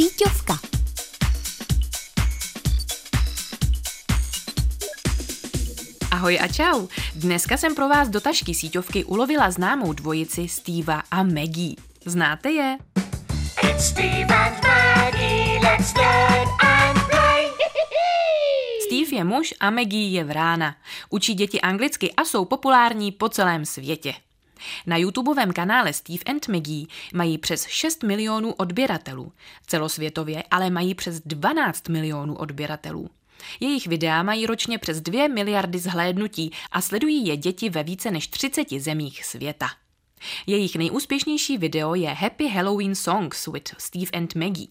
Síťovka. Ahoj a čau. Dneska jsem pro vás do tašky síťovky ulovila známou dvojici Steva a Maggie. Znáte je? It's Steve and Maggie, let's learn and play. Steve je muž a Maggie je vrána. Učí děti anglicky a jsou populární po celém světě. Na YouTubeovém kanále Steve and Maggie mají přes 6 milionů odběratelů. Celosvětově ale mají přes 12 milionů odběratelů. Jejich videa mají ročně přes 2 miliardy zhlédnutí a sledují je děti ve více než 30 zemích světa. Jejich nejúspěšnější video je Happy Halloween Songs with Steve and Maggie.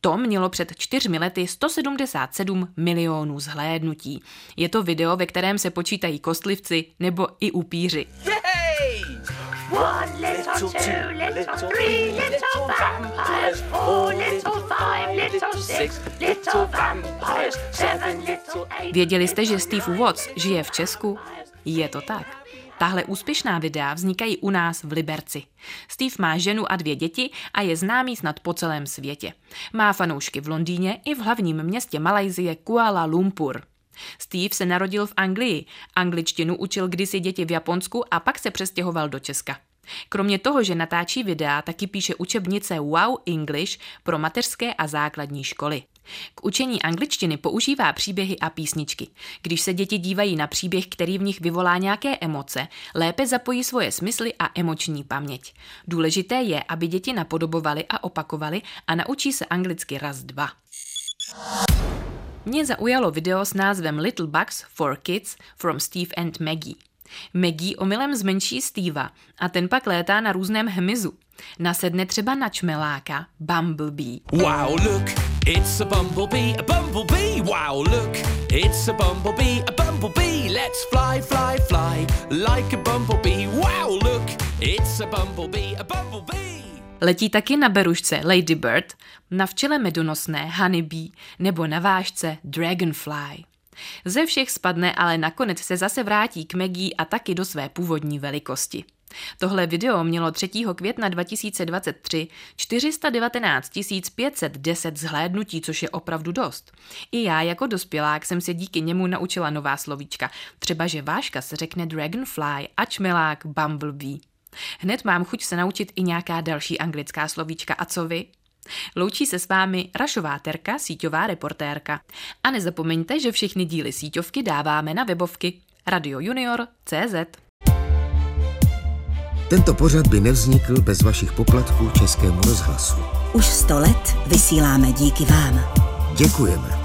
To mělo před čtyřmi lety 177 milionů zhlédnutí. Je to video, ve kterém se počítají kostlivci nebo i upíři. One little, two little, three little vampires, four little, five little, six little vampires, seven little, eight. Věděli jste, že Steve Watts žije v Česku? Je to tak. Tahle úspěšná videa vznikají u nás v Liberci. Steve má ženu a dvě děti a je známý snad po celém světě. Má fanoušky v Londýně i v hlavním městě Malajzie Kuala Lumpur. Steve se narodil v Anglii, angličtinu učil kdysi děti v Japonsku a pak se přestěhoval do Česka. Kromě toho, že natáčí videa, taky píše učebnice Wow English pro mateřské a základní školy. K učení angličtiny používá příběhy a písničky. Když se děti dívají na příběh, který v nich vyvolá nějaké emoce, lépe zapojí svoje smysly a emoční paměť. Důležité je, aby děti napodobovali a opakovali a naučí se anglicky raz dva. Mě zaujalo video s názvem Little Bugs for Kids from Steve and Maggie. Maggie omylem zmenší Steva a ten pak létá na různém hmyzu. Nasedne třeba na čmeláka Bumblebee. Wow, look, it's a bumblebee, a bumblebee. Wow, look, it's a bumblebee, a bumblebee. Let's fly, fly, fly like a bumblebee. Wow, look, it's a bumblebee, a bumblebee. Letí taky na berušce Lady Bird, na včele medonosné Honeybee nebo na vážce Dragonfly. Ze všech spadne, ale nakonec se zase vrátí k Maggie a taky do své původní velikosti. Tohle video mělo 3. května 2023 419 510 zhlédnutí, což je opravdu dost. I já jako dospělák jsem se díky němu naučila nová slovíčka. Třeba, že váška se řekne dragonfly a čmelák bumblebee. Hned mám chuť se naučit i nějaká další anglická slovíčka. A co vy? Loučí se s vámi Rašová Terka, síťová reportérka. A nezapomeňte, že všechny díly síťovky dáváme na webovky radiojunior.cz. Tento pořad by nevznikl bez vašich poplatků Českému rozhlasu. Už sto let vysíláme díky vám. Děkujeme.